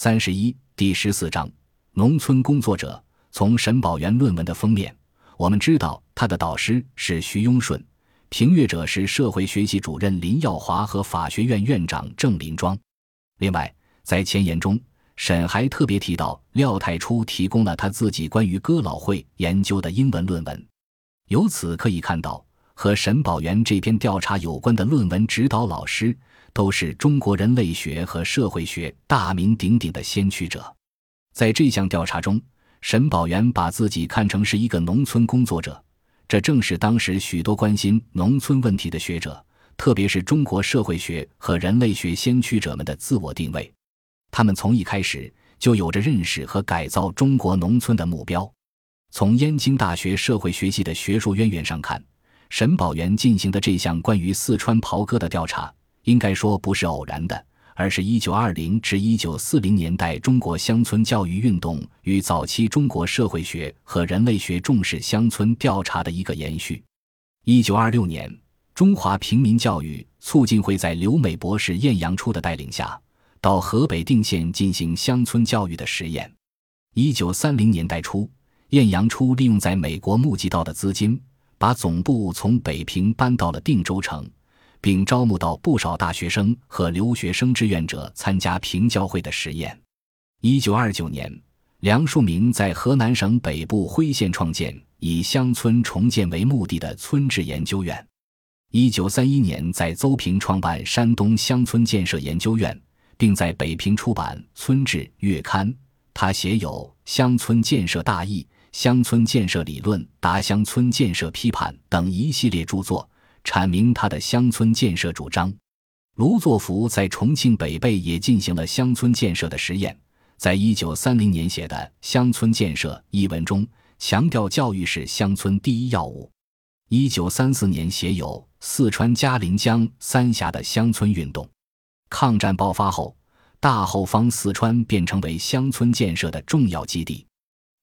三十一第十四章农村工作者。从沈宝元论文的封面，我们知道他的导师是徐庸顺，评阅者是社会学系主任林耀华和法学院院长郑林庄。另外，在前言中，沈还特别提到廖太初提供了他自己关于哥老会研究的英文论文。由此可以看到，和沈宝元这篇调查有关的论文指导老师，都是中国人类学和社会学大名鼎鼎的先驱者。在这项调查中，沈宝元把自己看成是一个农村工作者，这正是当时许多关心农村问题的学者，特别是中国社会学和人类学先驱者们的自我定位。他们从一开始就有着认识和改造中国农村的目标。从燕京大学社会学系的学术渊源上看，沈宝元进行的这项关于四川袍哥的调查，应该说不是偶然的。而是一九二零至一九四零年代中国乡村教育运动与早期中国社会学和人类学重视乡村调查的一个延续。一九二六年，中华平民教育促进会在留美博士、晏阳初的带领下，到河北定县进行乡村教育的实验。一九三零年代初，晏阳初利用在美国募集到的资金，把总部从北平搬到了定州城。并招募到不少大学生和留学生志愿者参加平教会的实验。一九二九年，梁漱溟在河南省北部辉县创建以乡村重建为目的的村志研究院。一九三一年，在邹平创办山东乡村建设研究院，并在北平出版《村志》月刊。他写有《乡村建设大义》《乡村建设理论》《答乡村建设批判》等一系列著作。阐明他的乡村建设主张。卢作孚在重庆北碚也进行了乡村建设的实验。在一九三零年写的《乡村建设》一文中，强调教育是乡村第一要务。一九三四年写有四川嘉陵江三峡的乡村运动。抗战爆发后，大后方四川便成为乡村建设的重要基地。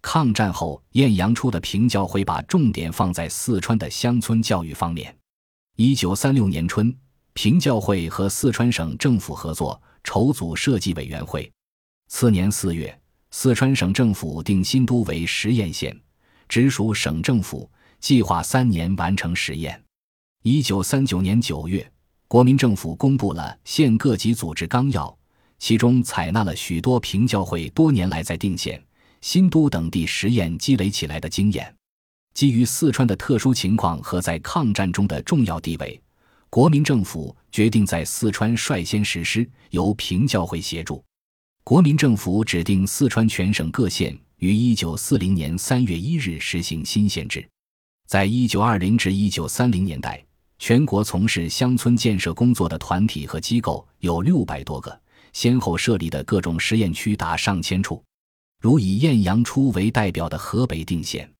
抗战后，晏阳初的平教会把重点放在四川的乡村教育方面。一九三六年春，平教会和四川省政府合作筹组设计委员会。次年四月，四川省政府定新都为实验县，直属省政府，计划三年完成实验。一九三九年九月，国民政府公布了县各级组织纲要，其中采纳了许多平教会多年来在定县、新都等地实验积累起来的经验。基于四川的特殊情况和在抗战中的重要地位，国民政府决定在四川率先实施，由平教会协助。国民政府指定四川全省各县于一九四零年三月一日实行新县制。在一九二零至一九三零年代，全国从事乡村建设工作的团体和机构有六百多个，先后设立的各种实验区达上千处，如以晏阳初为代表的河北定县。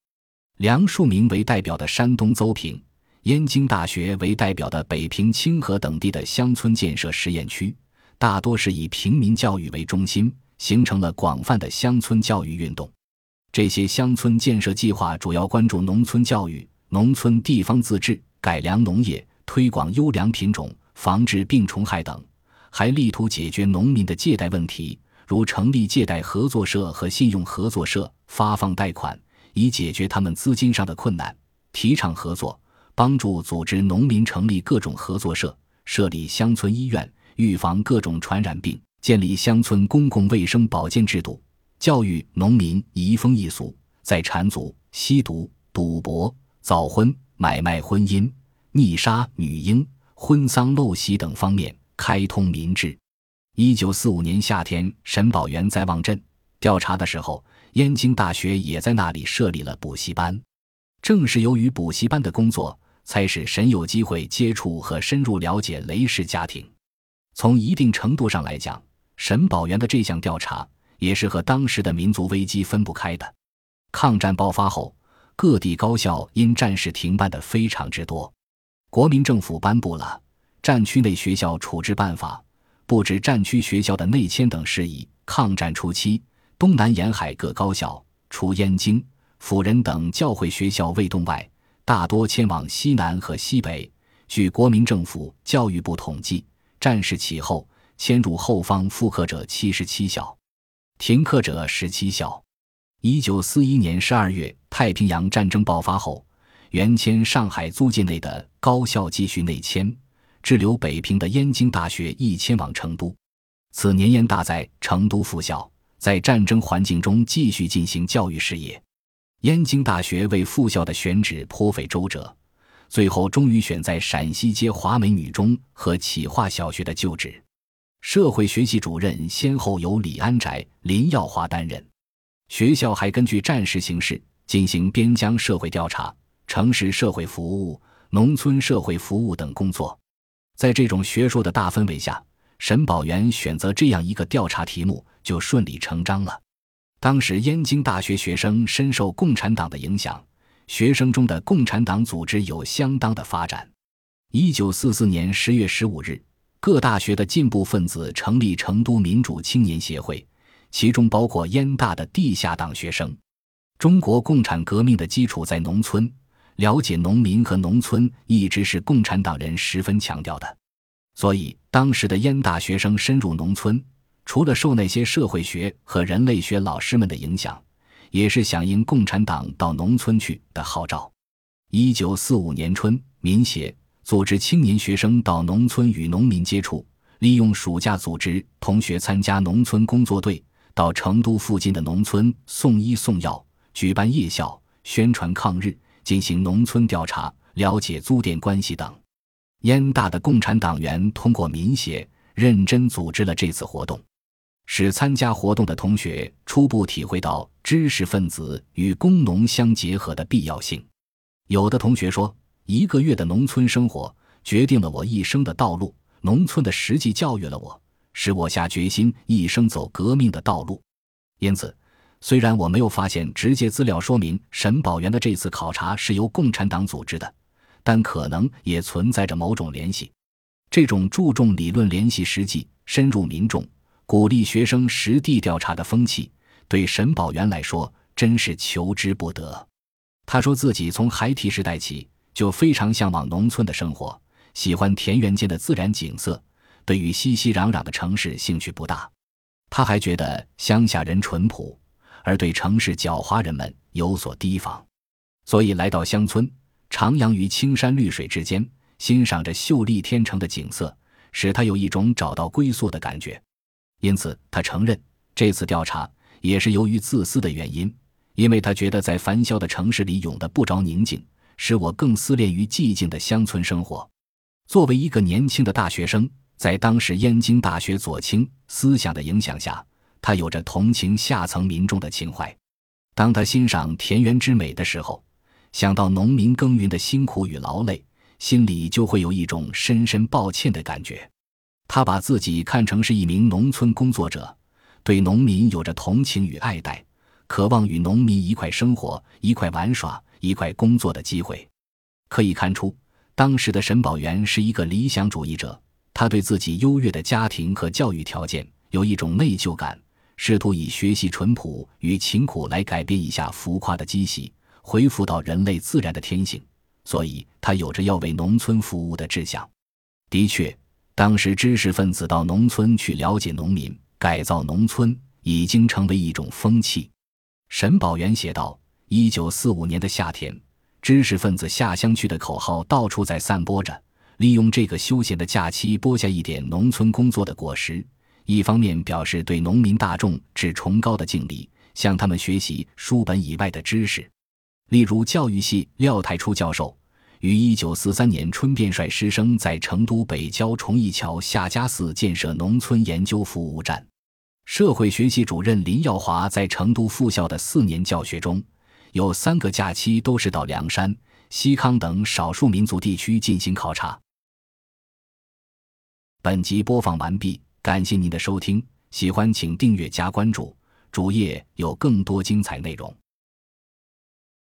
梁漱溟为代表的山东邹平、燕京大学为代表的北平清河等地的乡村建设实验区，大多是以平民教育为中心，形成了广泛的乡村教育运动。这些乡村建设计划主要关注农村教育、农村地方自治、改良农业、推广优良品种、防治病虫害等，还力图解决农民的借贷问题，如成立借贷合作社和信用合作社，发放贷款。以解决他们资金上的困难，提倡合作，帮助组织农民成立各种合作社，设立乡村医院，预防各种传染病，建立乡村公共卫生保健制度，教育农民移风易俗，在缠足、吸毒、赌博、早婚、买卖婚姻、溺杀女婴、婚丧陋习等方面开通民智。一九四五年夏天，沈宝元在望镇调查的时候。燕京大学也在那里设立了补习班，正是由于补习班的工作，才使沈有机会接触和深入了解雷氏家庭。从一定程度上来讲，沈宝元的这项调查也是和当时的民族危机分不开的。抗战爆发后，各地高校因战事停办的非常之多，国民政府颁布了《战区内学校处置办法》，布置战区学校的内迁等事宜。抗战初期。东南沿海各高校，除燕京、辅仁等教会学校未动外，大多迁往西南和西北。据国民政府教育部统计，战事起后迁入后方复课者七十七校。停课者十七校。一九四一年十二月，太平洋战争爆发后，原迁上海租界内的高校继续内迁，滞留北平的燕京大学亦迁往成都。此年，燕大在成都复校，在战争环境中继续进行教育事业。燕京大学为复校的选址颇费周折。最后终于选在陕西街华美女中和启化小学的旧址，社会学习主任先后由李安宅、林耀华担任。学校还根据战时形势进行边疆社会调查、城市社会服务、农村社会服务等工作。在这种学术的大氛围下，沈宝元选择这样一个调查题目就顺理成章了。当时燕京大学学生深受共产党的影响。学生中的共产党组织有相当的发展。一九四四年十月十五日，各大学的进步分子成立成都民主青年协会，其中包括燕大的地下党学生。中国共产革命的基础在农村，了解农民和农村一直是共产党人十分强调的。所以，当时的燕大学生深入农村，除了受那些社会学和人类学老师们的影响。也是响应共产党到农村去的号召。一九四五年春，民协组织青年学生到农村与农民接触，利用暑假组织同学参加农村工作队，到成都附近的农村送医送药，举办夜校，宣传抗日，进行农村调查，了解租佃关系等。燕大的共产党员通过民协认真组织了这次活动。使参加活动的同学初步体会到知识分子与工农相结合的必要性。有的同学说：“一个月的农村生活决定了我一生的道路，农村的实际教育了我，使我下决心一生走革命的道路。”因此，虽然我没有发现直接资料说明沈宝元的这次考察是由共产党组织的，但可能也存在着某种联系。这种注重理论联系实际、深入民众。鼓励学生实地调查的风气，对沈宝元来说真是求之不得。他说自己从孩提时代起就非常向往农村的生活，喜欢田园间的自然景色，对于熙熙攘攘的城市兴趣不大。他还觉得乡下人淳朴，而对城市狡猾人们有所提防，所以来到乡村，徜徉于青山绿水之间，欣赏着秀丽天成的景色，使他有一种找到归宿的感觉。因此，他承认这次调查也是由于自私的原因，因为他觉得在繁嚣的城市里永得不着宁静，使我更思恋于寂静的乡村生活。作为一个年轻的大学生，在当时燕京大学左倾思想的影响下，他有着同情下层民众的情怀。当他欣赏田园之美的时候，想到农民耕耘的辛苦与劳累，心里就会有一种深深抱歉的感觉。他把自己看成是一名农村工作者，对农民有着同情与爱戴，渴望与农民一块生活、一块玩耍、一块工作的机会。可以看出，当时的沈宝元是一个理想主义者。他对自己优越的家庭和教育条件有一种内疚感，试图以学习淳朴与勤苦来改变一下浮夸的积习，恢复到人类自然的天性。所以，他有着要为农村服务的志向。的确。当时，知识分子到农村去了解农民、改造农村，已经成为一种风气。沈宝元写道：“一九四五年的夏天，知识分子下乡去的口号到处在散播着，利用这个休闲的假期播下一点农村工作的果实。一方面表示对农民大众致崇高的敬礼，向他们学习书本以外的知识，例如教育系廖太初教授。”于一九四三年春便率师生在成都北郊崇义桥夏家寺建设农村研究服务站。社会学习主任林耀华在成都复校的四年教学中，有三个假期都是到凉山、西康等少数民族地区进行考察。本集播放完毕，感谢您的收听，喜欢请订阅加关注，主页有更多精彩内容。